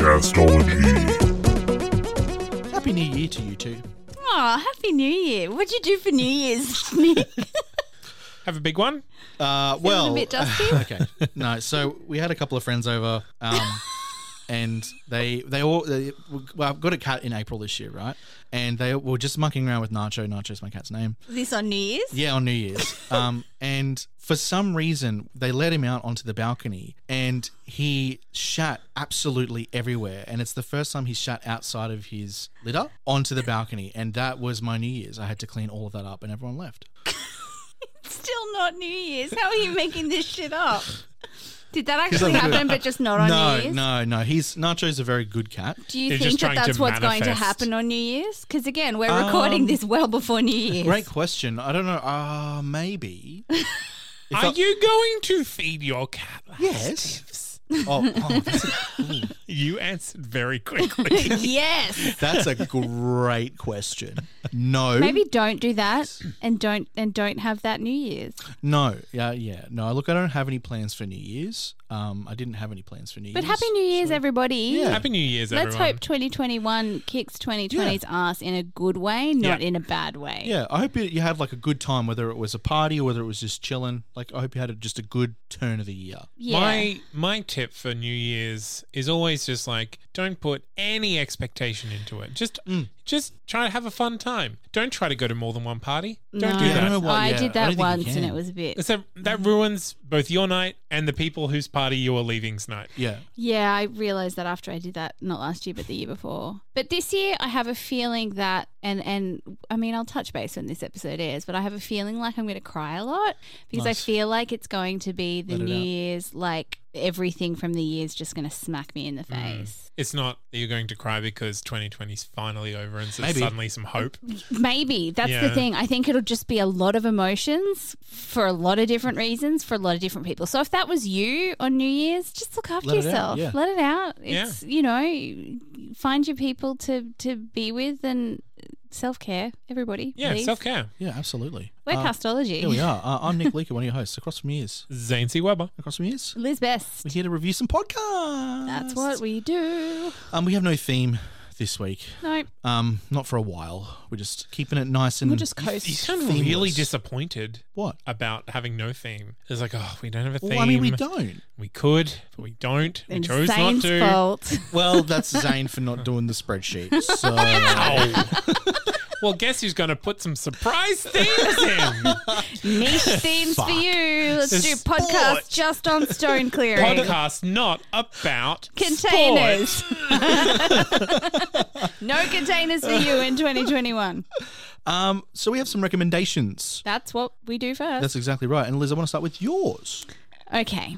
Castology. Happy New Year to you two. Oh, happy New Year! What'd you do for New Year's, Nick? Have a big one. Uh, well, a bit dusty? okay. No, so we had a couple of friends over, um, and they they all they, well, I've got a cat in April this year, right? And they were just mucking around with Nacho. Nacho's my cat's name. this on New Year's? Yeah, on New Year's. Um, and for some reason, they let him out onto the balcony, and he shat absolutely everywhere. And it's the first time he shat outside of his litter onto the balcony, and that was my New Year's. I had to clean all of that up, and everyone left. Still not New Year's. How are you making this shit up? Did that actually happen, but just not on no, New Year's? no, no. He's Nacho's a very good cat. Do you You're think just that trying to that's what's going to manifest. happen on New Year's? Because again, we're recording Um, this well before New Year's. Great question. I don't know. Uh, maybe. If Are I- you going to feed your cat? Yes. Oh, oh, that's, a, You answered very quickly. yes. that's a great question. No. Maybe don't do that, and don't and don't have that New Year's. No. Yeah, yeah. No, look, I don't have any plans for New Year's. Um, I didn't have any plans for New But Year's. But Happy New Year's, everybody! Yeah. Happy New Year's, Let's everyone. hope 2021 kicks 2020's ass in a good way, not Yeah. in a bad way. Yeah, I hope you, you had like a good time, whether it was a party or whether it was just chilling. Like, I hope you had a, just a good turn of the year. Yeah. My my tip for New Year's is always just like don't put any expectation into it. Just Mm. Just try to have a fun time. Don't try to go to more than one party. Don't no. do Yeah, I that. don't know what- I yeah, I did don't that think you once, and can. it was a bit. So that ruins both your night and the people whose party you are leaving's night. Yeah. Yeah, I realized that after I did that, not last year, but the year before. But this year, I have a feeling that, and and I mean, I'll touch base when this episode airs, but I have a feeling like I'm going to cry a lot because Nice. I feel like it's going to be the Let it New out. Year's, like everything from the year's just going to smack me in the Mm. face. It's not that you're going to cry because 2020's finally over and so Maybe. suddenly some hope. Maybe that's the thing. I think it'll just be a lot of emotions for a lot of different reasons for a lot of different people. So if that was you on New Year's, just look after Let it out, yourself. yeah. Let it out. Yeah. It's you know, find your people to to be with and self care. Everybody, Yeah, self care. Yeah, absolutely. We're Uh, castology. Here we are. Uh, I'm Nick Leaker, one of your hosts. Across from years. Zane C. Weber. Across from years. Liz Best. We're here to review some podcasts. That's what we do. Um, we have no theme this week. No, Um, not for a while. We're just keeping it nice and we'll just coast. You sound really disappointed What? about having no theme. It's like, oh, we don't have a theme. Well, I mean, we don't. We could, but we don't. We And chose Zane's not to. fault. Well, that's Zane for not doing the spreadsheet. So Well, guess who's going to put some surprise themes in? Niche themes for you. Let's The do sport. podcast just on stone clearing. Podcast not about Containers. sport. no containers for you in 2021. um, so we have some recommendations. That's what we do first. That's exactly right. And Liz, I want to start with yours. okay.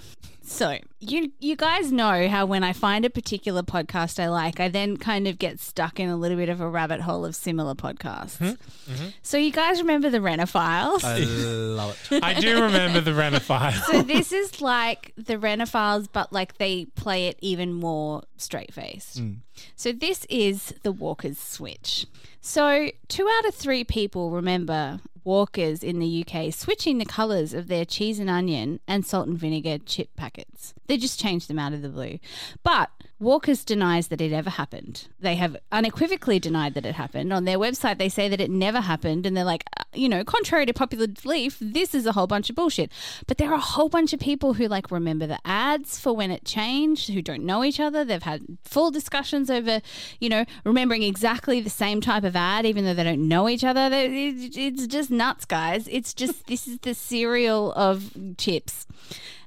So you you guys know how when I find a particular podcast I like, I then kind of get stuck in a little bit of a rabbit hole of similar podcasts. Mm-hmm. Mm-hmm. So you guys remember the Renner Files? I love it. I do remember the Renify. so this is like the Renner Files, but like they play it even more straight faced. Mm. So this is the Walker's Switch. So two out of three people remember Walkers in the UK switching the colours of their cheese and onion and salt and vinegar chip packets. They just changed them out of the blue. But Walkers denies that it ever happened. They have unequivocally denied that it happened. On their website, they say that it never happened, and they're like, uh, you know, contrary to popular belief, this is a whole bunch of bullshit. But there are a whole bunch of people who like remember the ads for when it changed, who don't know each other. They've had full discussions over, you know, remembering exactly the same type of ad, even though they don't know each other. It's just nuts, guys. It's just this is the cereal of chips.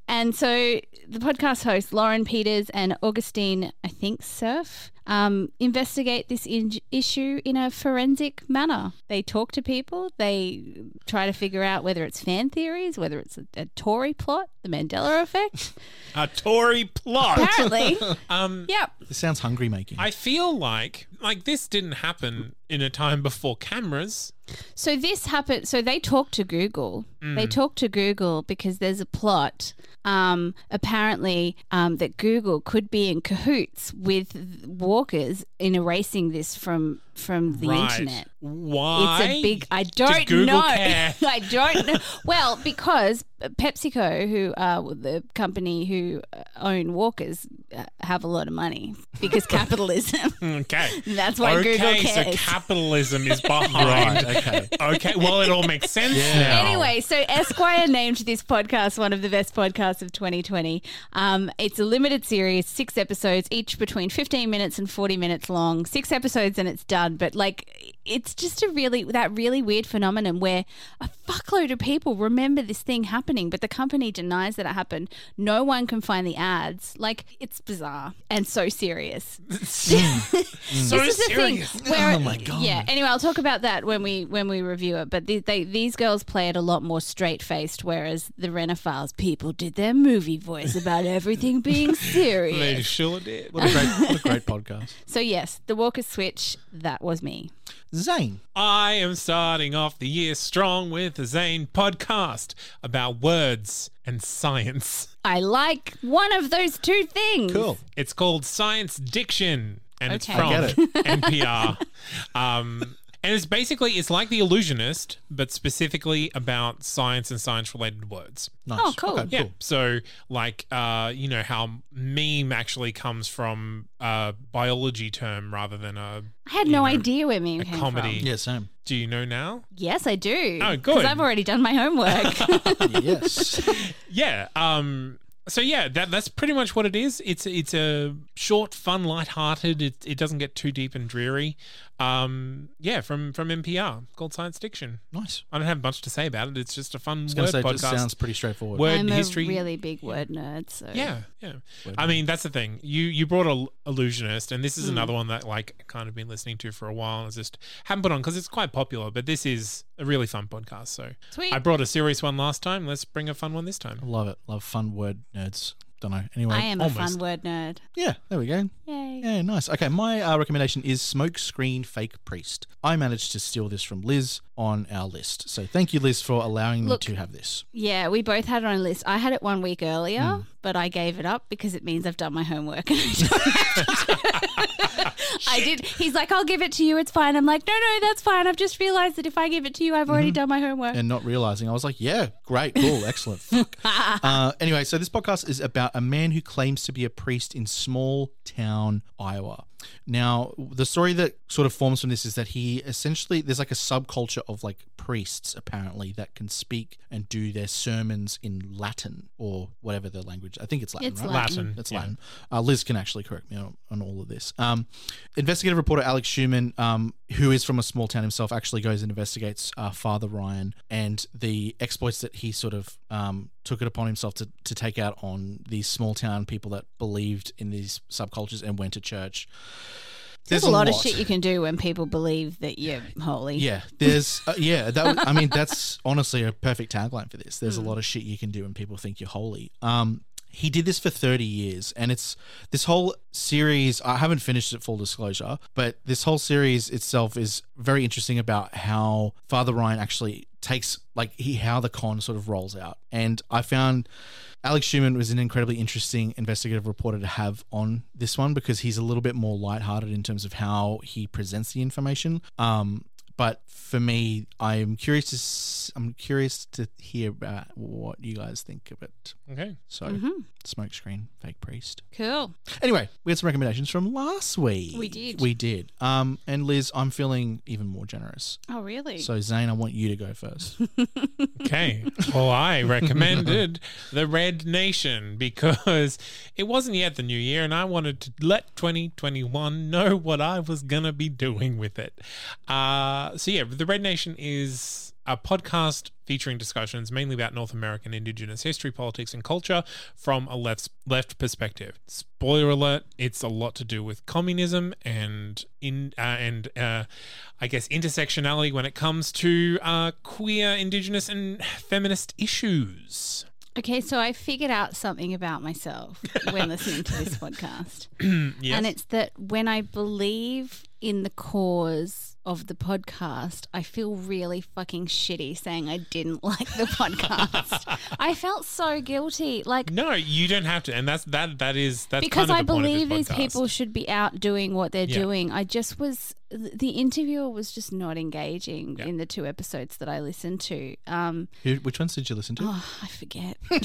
And so the podcast hosts, Lauren Peters and Augustine, I think, Surf, um, investigate this in- issue in a forensic manner. They talk to people, they try to figure out whether it's fan theories, whether it's a, a Tory plot, the Mandela effect. A Tory plot. Apparently. Um, yep. This sounds hungry making. I feel like like this didn't happen in a time before cameras. So this happened. So they talked to Google. Mm. They talked to Google because there's a plot. Um, apparently, um, that Google could be in cahoots with walkers in erasing this from from the right. internet. Why? It's a big. I don't Google know. care? I don't know. Well, because PepsiCo, who are the company who own Walkers, uh, have a lot of money because capitalism. Okay. That's why Google is okay, Google so capitalism is behind. right. Okay. Okay. Well, it all makes sense Yeah. now. Anyway, so Esquire named this podcast one of the best podcasts of 2020. Um, it's a limited series, six episodes, each between 15 minutes and 40 minutes long. Six episodes and it's done. But like, it's just a really that really weird phenomenon where a fuckload of people remember this thing happening, but the company denies that it happened. No one can find the ads. Like, it's bizarre and so serious. so mm. this is the serious. thing where Oh my God. yeah anyway i'll talk about that when we when we review it but the, they, these girls play it a lot more straight faced whereas the renophiles people did their movie voice about everything being They serious sure did. What a great, what a great podcast. so yes the walker switch that was me Zane. I am starting off the year strong with a Zane podcast about words and science. i like one of those two things Cool. It's called Science Diction, and it's from I get NPR. Um, and it's basically it's like The Allusionist, but specifically about science and science-related words. Nice. Oh, cool. Okay, Yeah. cool. So, like, uh, you know how meme actually comes from a biology term rather than a. i had no know, idea where me a came comedy. from Yeah, same. Do you know now? yes i do Oh, good. because i've already done my homework yes. Yeah. Um. So yeah, that that's pretty much what it is. It's it's a short, fun, light-hearted. It it doesn't get too deep and dreary. Um. Yeah. From from NPR called Science Diction. Nice. I don't have much to say about it. It's just a fun I was word going to say, it podcast. just sounds pretty straightforward. Word i'm history. a really big word nerd so Yeah, yeah. I mean, that's the thing. You you brought a Allusionist, and this is another one that like kind of been listening to for a while. and I just haven't put on because it's quite popular. But this is a really fun podcast. So Sweet. I brought a serious one last time. Let's bring a fun one this time. Love it. Love fun word nerds. Don't know. Anyway. i am a fun word nerd Yeah, there we go. Yay Yeah, nice. Okay, my uh, recommendation is Smoke Screen Fake Priest. I managed to steal this from Liz on our list. So thank you, Liz, for allowing Look- me to have this. Yeah, we both had it on a list. I had it one week earlier, Hmm. but I gave it up because it means I've done my homework. I don't have to. I did. He's like, I'll give it to you. It's fine. I'm like, no, no, that's fine. I've just realized that if I give it to you, I've already done my homework. Mm-hmm. And not realizing, I was like, yeah, great, cool, excellent. Fuck. uh, anyway, so this podcast is about a man who claims to be a priest in small town Iowa. Now, the story that sort of forms from this is that he essentially, there's like a subculture of like priests apparently that can speak and do their sermons in Latin or whatever the language. I think it's Latin, It's right? Latin. Latin. That's Latin. Uh, Liz can actually correct me on, on all of this. Um, investigative reporter Alex Schumann, um, who is from a small town himself, actually goes and investigates uh, Father Ryan and the exploits that he sort of um, took it upon himself to, to take out on these small town people that believed in these subcultures and went to church. There's, a lot, of shit you can do when people believe that you're holy. Yeah, there's uh, yeah. That I mean, that's honestly a perfect tagline for this. There's a Hmm. lot of shit you can do when people think you're holy. Um, he did this for 30 years, and it's this whole series. I haven't finished it, full disclosure, but this whole series itself is very interesting about how Father Ryan actually takes like he how the con sort of rolls out. And I found Alex Schumann was an incredibly interesting investigative reporter to have on this one because he's a little bit more lighthearted in terms of how he presents the information. Um, but for me, I'm curious to s- I'm curious to hear about what you guys think of it. Okay. So, Mm-hmm. smokescreen, fake priest. Cool. Anyway, we had some recommendations from last week. We did. We did. Um, and Liz, I'm feeling even more generous. Oh, really? So Zane, I want you to go first. Okay. well, I recommended the Red Nation because it wasn't yet the new year and I wanted to let 2021 know what I was going to be doing with it. Uh, so, yeah, the Red Nation is a podcast featuring discussions mainly about North American Indigenous history, politics, and culture from a left left perspective. Spoiler alert: it's a lot to do with communism and in uh, and uh, I guess intersectionality when it comes to uh, queer, Indigenous, and feminist issues. Okay, so I figured out something about myself when listening to this podcast. Yes. And it's that when I believe in the cause of the podcast, I feel really fucking shitty saying I didn't like the podcast. I felt so guilty. Like, no, you don't have to, and that's that. That is that's because kind I the believe these podcast. people should be out doing what they're Yeah. doing. I just was the interviewer was just not engaging Yeah. in the two episodes that I listened to. Um, Who, which ones did you listen to? oh, I forget.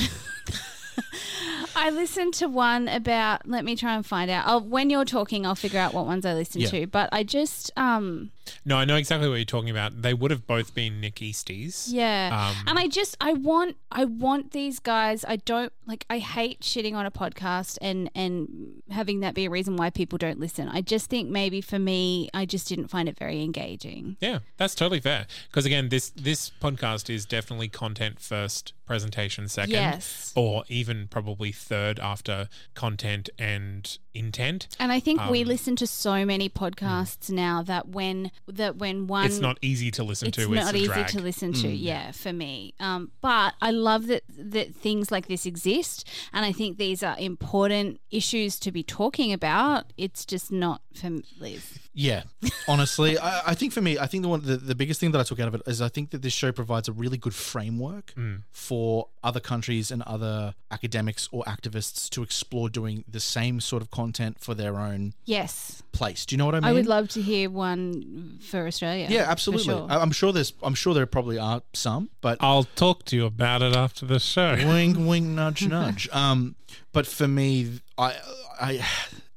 I listened to one about. Let me try and find out. Oh, when you're talking, I'll figure out what ones I listened Yeah. to. But I just, um, No, I know exactly what you're talking about. They would have both been Nick Estes. yeah. Um, and I just, I want, I want these guys. I don't like. I hate shitting on a podcast and and having that be a reason why people don't listen. I just think maybe for me, I just didn't find it very engaging. Yeah, that's totally fair. Because again, this this podcast is definitely content first, presentation second, Yes. or even probably third after content and intent. And I think we Um, listen to so many podcasts now that when that when one it's not easy to listen it's to. not it's a easy drag. to listen to yeah for me um, but i love that that things like this exist and i think these are important issues to be talking about it's just not for liz Yeah, honestly, I, I think for me, I think the one the, the biggest thing that I took out of it is I think that this show provides a really good framework Mm. for other countries and other academics or activists to explore doing the same sort of content for their own yes place. Do you know what I mean? i would love to hear one for australia Yeah, absolutely. sure. I, I'm sure there's. I'm sure there probably are some, but I'll talk to you about it after the show. Wing, wing, nudge, nudge. Um, but for me, I, I,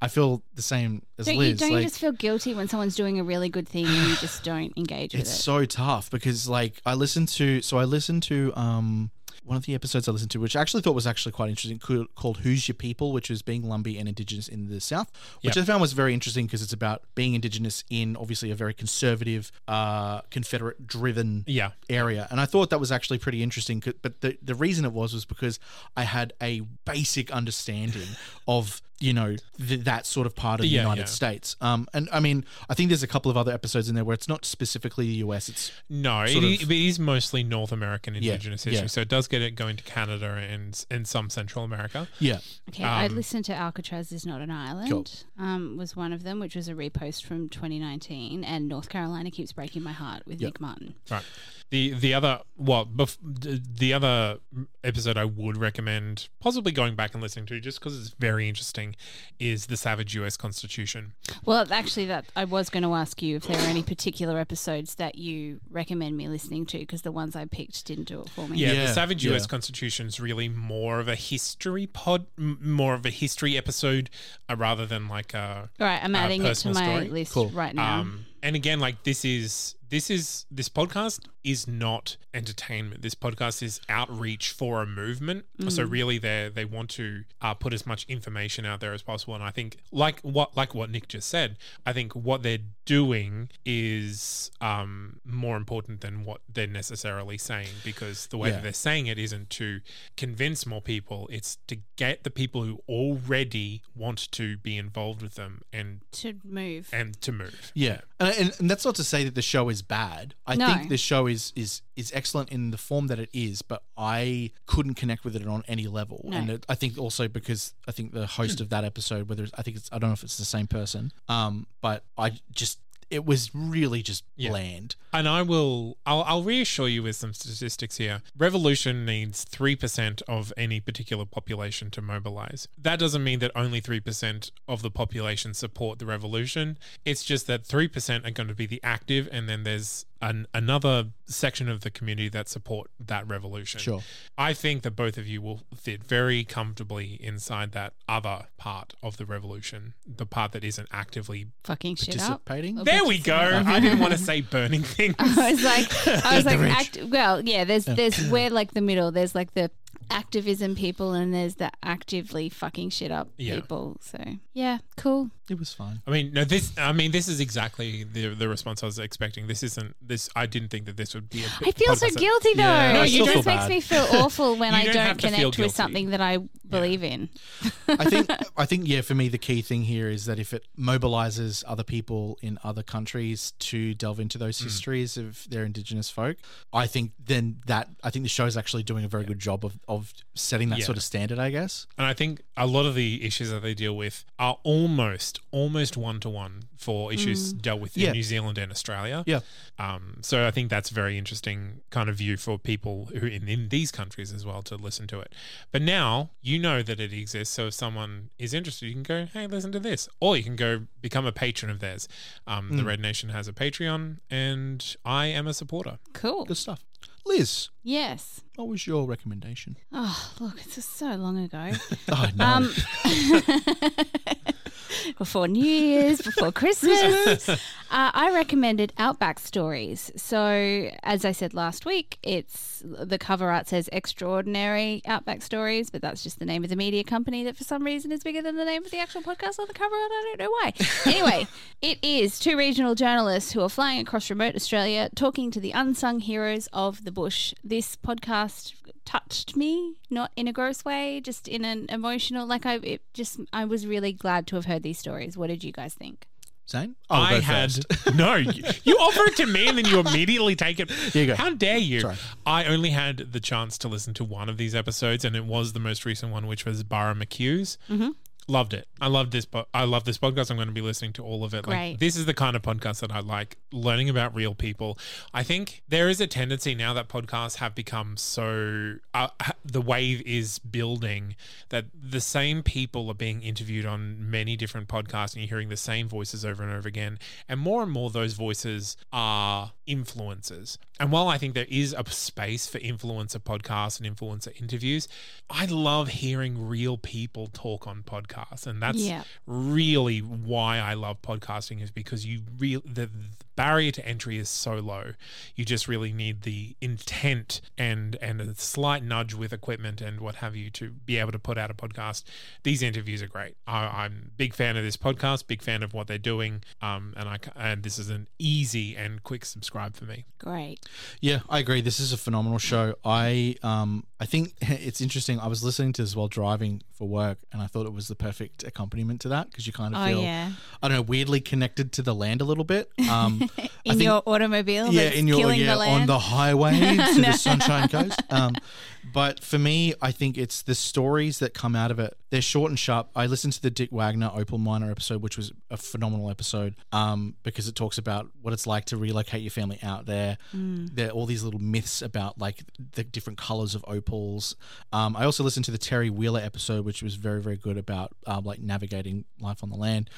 I feel the same as don't, Liz. you, don't like, you just feel guilty when someone's doing a really good thing and you just don't engage with it's so tough because like I listened to so I listened to um one of the episodes I listened to, which I actually thought was actually quite interesting, called "Who's Your People," which was being Lumbee and Indigenous in the South, which Yep. I found was very interesting because it's about being Indigenous in obviously a very conservative, uh, Confederate-driven Yeah. area, and I thought that was actually pretty interesting. But the the reason it was was because I had a basic understanding of you know th- that sort of part of the United yeah. States. Um, and I mean, I think there's a couple of other episodes in there where it's not specifically the US. It's No, it, sort i- of- it is mostly North American Yeah, Indigenous history, yeah. so it does get it going to Canada and and some Central America. yeah, Okay, I Um, listened to Alcatraz is not an island. Cool. Um, was one of them, which was a repost from 2019, and North Carolina keeps breaking my heart with Yep. Nick Martin. Right. The the other well bef- the other episode I would recommend possibly going back and listening to just because it's very interesting is the Savage U.S. Constitution. Well, actually, that I was going to ask you if there are any particular episodes that you recommend me listening to, because the ones I picked didn't do it for me. Yeah, Yeah, the Savage U.S. yeah. Constitution is really more of a history pod, m- more of a history episode uh, rather than like a All right, I'm adding it to my story. list Cool. right now. Um, and again, like this is this is this podcast is not entertainment. This podcast is outreach for a movement. So really, they they want to uh, put as much information out there as possible. And I think, like what like what Nick just said, I think what they're doing is um, more important than what they're necessarily saying because the way Yeah. that they're saying it isn't to convince more people. It's to get the people who already want to be involved with them and to move. and to move. yeah, and, and, and that's not to say that the show is bad. I No. think the show is is is is excellent in the form that it is, but I couldn't connect with it on any level. No. And it, I think also because I think the host of that episode, whether it's, I think it's I don't know if it's the same person, um, but I just it was really just Yeah. bland. And I will, I'll, I'll reassure you with some statistics here. Revolution needs 3% of any particular population to mobilize. That doesn't mean that only 3% of the population support the revolution. It's just that 3% are going to be the active, and then there's an, another section of the community that support that revolution. Sure. I think that both of you will fit very comfortably inside that other part of the revolution, the part that isn't actively. Fucking shit up. Participating? There we go. I didn't want to say burning things. I was like, I was like, act, well, yeah. There's, there's, we're like the middle. There's like the activism people, and there's the actively fucking shit up Yeah. people. So yeah, cool. It was fine. I mean, no. This. I mean, this is exactly the the response I was expecting. This isn't. This. I didn't think that this would be. A I feel so guilty though. Yeah, I it still just feel makes me feel awful when I don't don't have to feel connect with something that I believe in. I think I think yeah, for me the key thing here is that if it mobilizes other people in other countries to delve into those Hmm. histories of their indigenous folk, I think then that I think the show is actually doing a very good job of, of setting that Yeah. sort of standard, I guess. And I think a lot of the issues that they deal with are almost, almost one to one for issues dealt with Yeah. in New Zealand and Australia. Yeah. Um, so I think that's a very interesting kind of view for people who in, in these countries as well to listen to it. But now you know that it exists. So if someone is interested, you can go, hey, listen to this. Or you can go become a patron of theirs. Um, The Red Nation has a Patreon, and I am a supporter. Cool. Good stuff. Liz, Yes. what was your recommendation? Oh, look, it's just so long ago. Oh no. Um, before New Year's, before Christmas, uh, I recommended Outback Stories. So, as I said last week, it's the cover art says Extraordinary Outback Stories, but that's just the name of the media company that for some reason is bigger than the name of the actual podcast on the cover art. I don't know why. Anyway, it is two regional journalists who are flying across remote Australia talking to the unsung heroes of the bush. This podcast touched me not in a gross way just in an emotional like i it just i was really glad to have heard these stories what did you guys think Zane? I'll I go had first. no. You, you offer it to me, and then you immediately take it. you go. How dare you? Sorry. I only had the chance to listen to one of these episodes, and it was the most recent one, which was Barra McHugh's. Mm-hmm. Loved it. I love this. Po- I love this podcast. I'm going to be listening to all of it. Like Great. this is the kind of podcast that I like. Learning about real people. I think there is a tendency now that podcasts have become so. Uh, the wave is building that the same people are being interviewed on many different podcasts, and you're hearing the same voices over and over again. And more and more, those voices are influencers. And while I think there is a space for influencer podcasts and influencer interviews, I love hearing real people talk on podcasts, and that's Yeah. really why I love podcasting is because you real the, the barrier to entry is so low. You just really need the intent and and a slight nudge with equipment and what have you to be able to put out a podcast. These interviews are great. I, I'm a big fan of this podcast, big fan of what they're doing, um, and I and this is an easy and quick subscribe for me. great Yeah, I agree. This is a phenomenal show. I um I think it's interesting. I was listening to this while driving for work, and I thought it was the perfect accompaniment to that because you kind of oh feel yeah I don't know weirdly connected to the land a little bit. Um, I in think- your automobile yeah, in your yeah the on the highway to the Sunshine Coast. Um, but for me, I think it's the stories that come out of it. They're short and sharp. I listened to the Dick Wagner Opal Miner episode, which was a phenomenal episode um, because it talks about what it's like to relocate your family out there. There are all these little myths about like the different colors of opals. Um, I also listened to the Terry Wheeler episode, which was very very good about um, like navigating life on the land.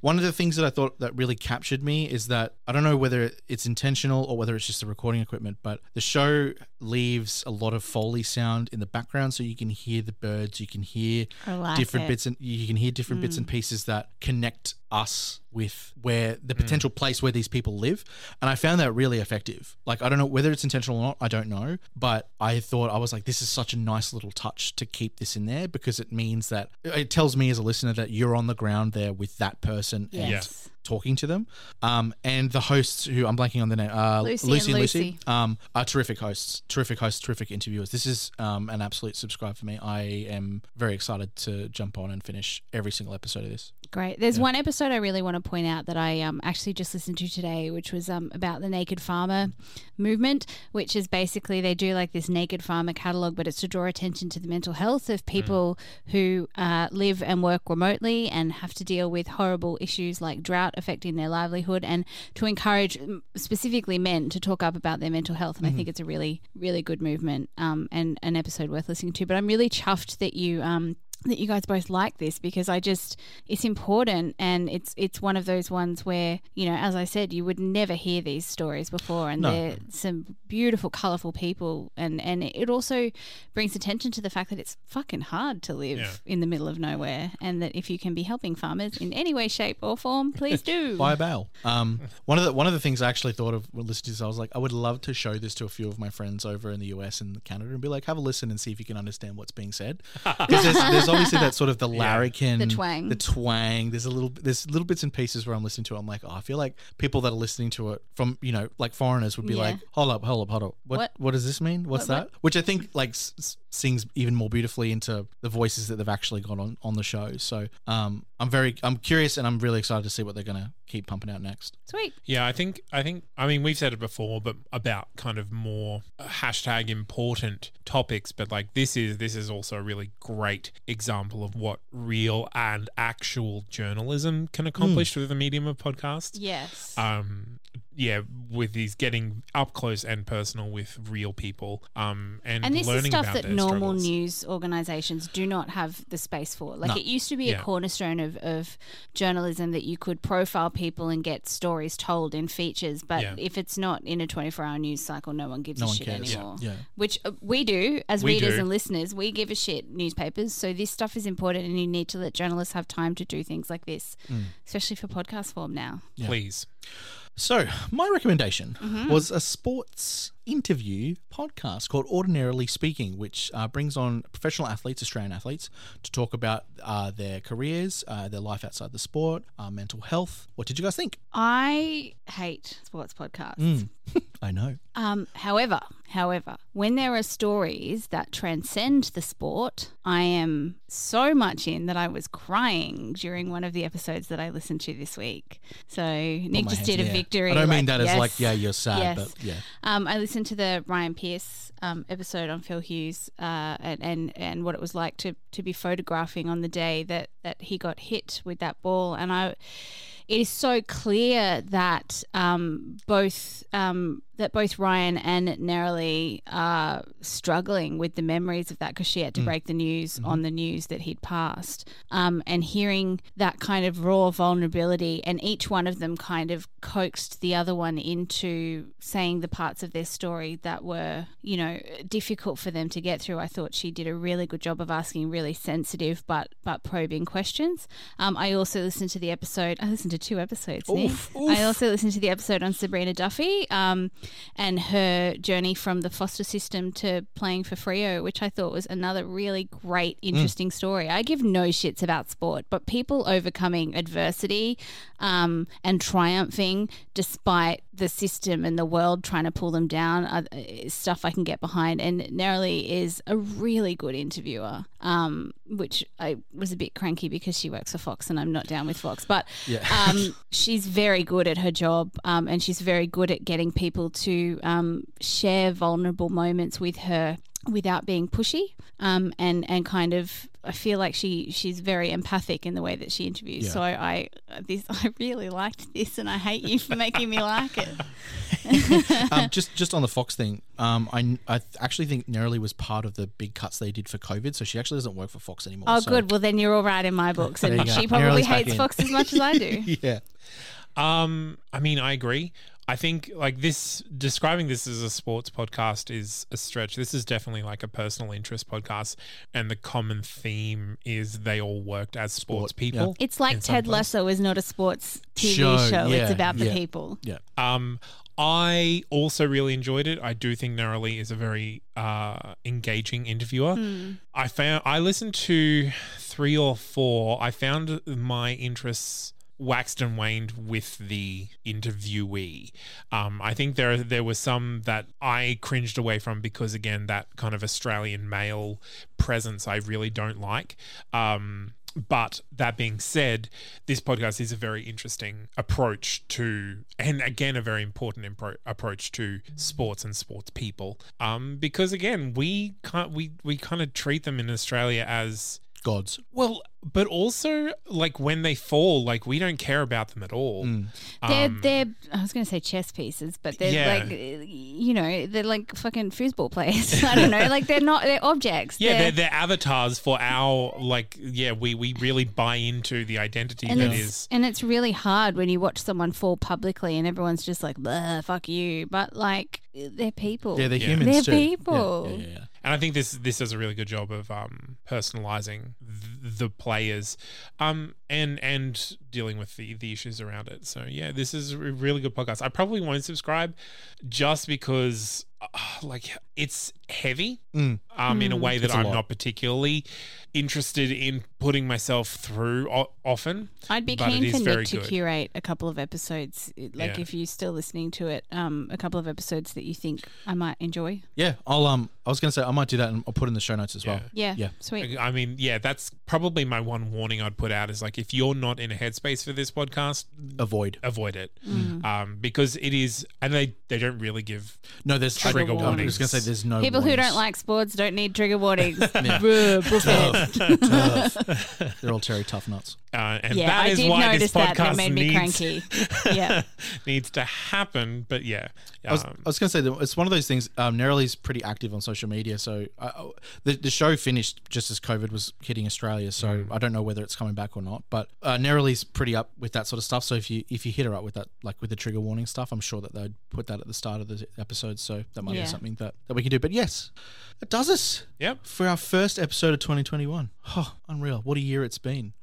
One of the things that I thought that really captured me is that I don't know whether it's intentional or whether it's just the recording equipment, but the show leaves a lot of foley sound in the background, so you can hear the birds, you can hear like different it. bits and you can hear different bits and mm. pieces that connect us with where the potential place where these people live. And i found that really effective. Like i don't know whether it's intentional or not i don't know. But i thought i was like this is such a nice little touch to keep this in there because it means that it tells me as a listener that you're on the ground there with that person and yes. Talking to them. Um and the hosts who i'm blanking on the name uh Lucy lucy and and lucy Lucy. um are terrific hosts terrific hosts terrific interviewers. This is um an absolute subscribe for me. I am very excited to jump on and finish every single episode of this. Great. There's one episode I really want to point out that I um, actually just listened to today, which was um, about the naked farmer movement, which is basically they do like this naked farmer catalog, but it's to draw attention to the mental health of people who uh, live and work remotely and have to deal with horrible issues like drought affecting their livelihood, and to encourage mm, specifically men to talk up about their mental health. And I think it's a really, really good movement um, and an episode worth listening to. But I'm really chuffed that you. That you guys both like this because I just it's important and it's it's one of those ones where you know as I said you would never hear these stories before and No. they're some beautiful colorful people and and it also brings attention to the fact that it's fucking hard to live Yeah. in the middle of nowhere and that if you can be helping farmers in any way shape or form please do buy a bale. Um, one of the one of the things I actually thought of when listening to this, I was like, I would love to show this to a few of my friends over in the US and Canada and be like, have a listen and see if you can understand what's being said. Because there's, there's obviously that sort of the larrikin, The twang. the twang. There's a little, there's little bits and pieces where I'm listening to. it. I'm like, oh, I feel like people that are listening to it from, you know, like foreigners would be Yeah. like, hold up, hold up, hold up. What, What? what, does this mean? What's What- that? Which I think like s- sings even more beautifully into the voices that they've actually got on on the show. So, um, I'm very, I'm curious, and I'm really excited to see what they're gonna keep pumping out next. Sweet. Yeah, I think I think I mean we've said it before, but about kind of more uh, hashtag important topics. But like this is this is also a really great example of what real and actual journalism can accomplish through the medium of podcasts. Yes. Um, yeah, with these getting up close and personal with real people. Um, and and this is stuff that normal struggles. news organizations do not have the space for. Like No. it used to be Yeah. a cornerstone of, of journalism that you could profile people and get stories told in features, but Yeah. if it's not in a 24 hour news cycle, no one gives No a one shit cares. anymore. Yeah. Which uh, we do as We readers do. and listeners. We give a shit newspapers. So this stuff is important and you need to let journalists have time to do things like this, Mm. especially for podcast form now. Yeah. Please. So, my recommendation Mm-hmm. was a sports interview podcast called Ordinarily Speaking, which uh, brings on professional athletes, Australian athletes, to talk about uh, their careers, uh, their life outside the sport, uh, mental health. What did you guys think? I hate sports podcasts. Mm. I know. Um, however, however, when there are stories that transcend the sport, I am so much in that I was crying during one of the episodes that I listened to this week. So Nick just did a victory. I don't mean like, that as like, yeah, you're sad, yes. but yeah. Um, I listened to the Ryan Pierse um, episode on Phil Hughes uh, and, and and what it was like to to be photographing on the day that that he got hit with that ball, and I. It is so clear that um, both um, that both Ryan and Neroli are struggling with the memories of that because she had to break the news on the news that he'd passed, um, and hearing that kind of raw vulnerability, and each one of them kind of coaxed the other one into saying the parts of their story that were, you know, difficult for them to get through. I thought she did a really good job of asking really sensitive but but probing questions. Um, I also listened to the episode. I listened to two episodes. Oof, oof. I also listened to the episode on Sabreena Duffy um, and her journey from the foster system to playing for Freo, which I thought was another really great, interesting story. I give no shits about sport, but people overcoming adversity um, and triumphing despite the system and the world trying to pull them down are, is stuff I can get behind. And Neroli is a really good interviewer, um, which I was a bit cranky because she works for Fox and I'm not down with Fox. But Yeah. um, she's very good at her job um, and she's very good at getting people to um, share vulnerable moments with her without being pushy um, and and kind of I feel like she she's very empathic in the way that she interviews. Yeah. So I this I really liked this, and I hate you for making me like it. um, just just on the Fox thing, um, I, I actually think Neroli was part of the big cuts they did for COVID, so she actually doesn't work for Fox anymore. Oh, so- good. Well, then you're all right in my books, and she probably Neroli's hates. Fox as much as I do. yeah. Um, I mean, I agree. I think like this describing this as a sports podcast is a stretch. This is definitely like a personal interest podcast, and the common theme is they all worked as sports Sport, people. It's like Ted place. Lasso is not a sports TV Show, show. yeah, it's about the yeah. people. Yeah. Um, I also really enjoyed it. I do think Neroli is a very uh, engaging interviewer. I found I listened to three or four. I found my interests waxed and waned with the interviewee. Um, I think there there was some that I cringed away from because again that kind of Australian male presence I really don't like. Um, but that being said, this podcast is a very interesting approach to, and again, a very important impro- approach to sports and sports people. Um, because again, we can't, we, we kind of treat them in Australia as, Gods. well, but also like when they fall, like we don't care about them at all. Mm. They're Um, they're I was going to say chess pieces, but they're Yeah. like you know they're like fucking foosball players. I don't know, like they're not they're objects. yeah, they're, they're, they're avatars for our like. Yeah, we we really buy into the identity and that it's and it's really hard when you watch someone fall publicly and everyone's just like, "Blah, fuck you," but like they're people. Yeah, they're Yeah. humans They're too. Yeah, people. Yeah, yeah, yeah. And I think this this does a really good job of um, personalizing the players, um, and and dealing with the the issues around it. So yeah, this is a really good podcast. I probably won't subscribe just because uh, like it's heavy Mm. um, in a way that It's a I'm lot. not particularly interested in putting myself through o- often. I'd be keen for Nick to good. curate a couple of episodes, like Yeah. if you're still listening to it, um, a couple of episodes that you think I might enjoy. Yeah, I'll um. I was gonna say I might do that and I'll put in the show notes as well. Yeah, Yeah. sweet. I mean, yeah, that's probably my one warning I'd put out is like if you're not in a headspace for this podcast, Avoid. avoid it, Mm. um, because it is, and they they don't really give No, there's Trigger I'm warnings. just gonna say there's no People who don't like sports don't need trigger warnings. Bruh, book it. Tough. They're all cherry tough nuts. Uh, and Yeah, that I is did why notice this that. podcast That made me needs, cranky. Yeah. needs to happen. But yeah, I was, um, I was going to say that it's one of those things. Um, Neroli's pretty active on social media, so I, I- the the show finished just as COVID was hitting Australia. So I don't know whether it's coming back or not. But uh, Neroli's pretty up with that sort of stuff. So if you if you hit her up with that, like with the trigger warning stuff, I'm sure that they'd put that at the start of the episode. So that might Yeah. be something that, that we can do. But yes, that does us yep. for our first episode of 2021. Oh, unreal! What a year it's been.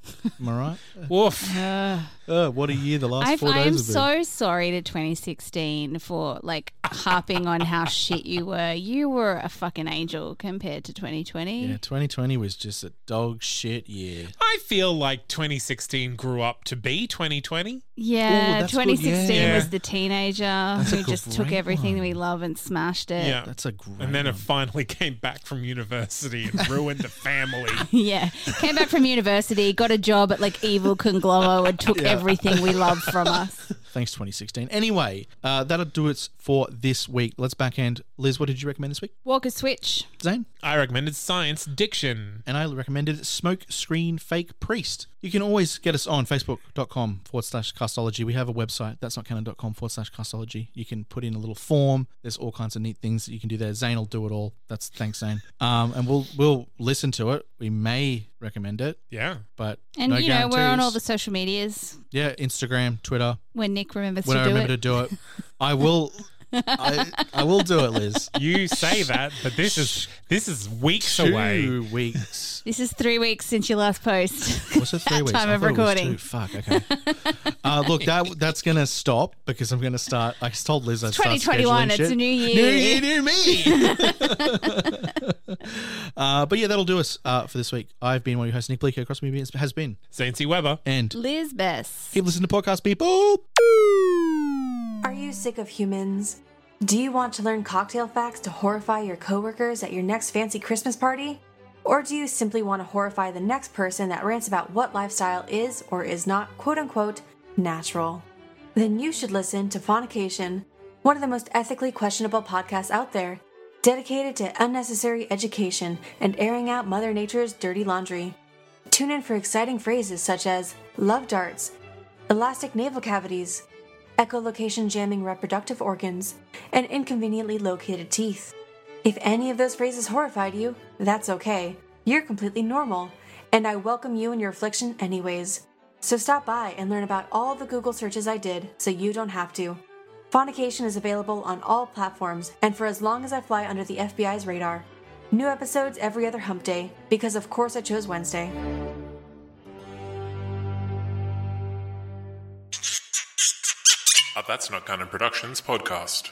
Am I right? Woof. Uh, Uh, what a year the last I, four I am have been. so sorry to 2016 for like harping on how shit you were. You were a fucking angel compared to 2020. yeah, 2020 was just a dog shit year. I feel like 2016 grew up to be 2020. Yeah, that's good, 2016 yeah. was the teenager a who just took everything one. we love and smashed it. Yeah. That's a great. And then it finally came back from university and ruined the family. Yeah. Came back from university, got a job at like evil conglomerate and took everything we love from us. Thanks, 2016. Anyway, uh, that'll do it for this week. Let's back end. Liz, what did you recommend this week? Walker Switch. Zane? I recommended science diction. And I recommended Smoke Screen Fake Priest. You can always get us on facebook.com forward slash castology. We have a website, that's not canon.com forward slash castology. You can put in a little form. There's all kinds of neat things that you can do there. Zane will do it all. That's thanks, Zane. Um, and we'll we'll listen to it. We may recommend it, Yeah. but And no you know, we're on all the social medias yeah, Instagram, Twitter, when Nick remembers to it. when to I do remember it. to do it. I will I, I will do it, Liz. You say that, but this is this is weeks Two away. weeks. This is three weeks since your last post. Was it three At weeks? time I of thought it was recording. two. Fuck. Okay. uh, look, that that's gonna stop because I'm gonna start. I just told Liz I start 2021, scheduling it's shit. a new year. New year, new me. uh, but yeah, that'll do us uh, for this week. I've been one of your hosts, Nick Bleeker. Across from me has been, Zane C. Weber. and Liz Bess. keep listening to podcast, people. Are you sick of humans? Do you want to learn cocktail facts to horrify your coworkers at your next fancy Christmas party? Or do you simply want to horrify the next person that rants about what lifestyle is or is not quote unquote natural? Then you should listen to Faunication, one of the most ethically questionable podcasts out there, dedicated to unnecessary education and airing out Mother Nature's dirty laundry. Tune in for exciting phrases such as love darts, elastic navel cavities, echolocation jamming reproductive organs, and inconveniently located teeth. If any of those phrases horrified you, that's okay. You're completely normal, and I welcome you in your affliction anyways. So stop by and learn about all the Google searches I did so you don't have to. Faunication is available on all platforms and for as long as I fly under the FBI's radar. New episodes every other hump day, because of course I chose Wednesday. A That's Not Canon Productions podcast.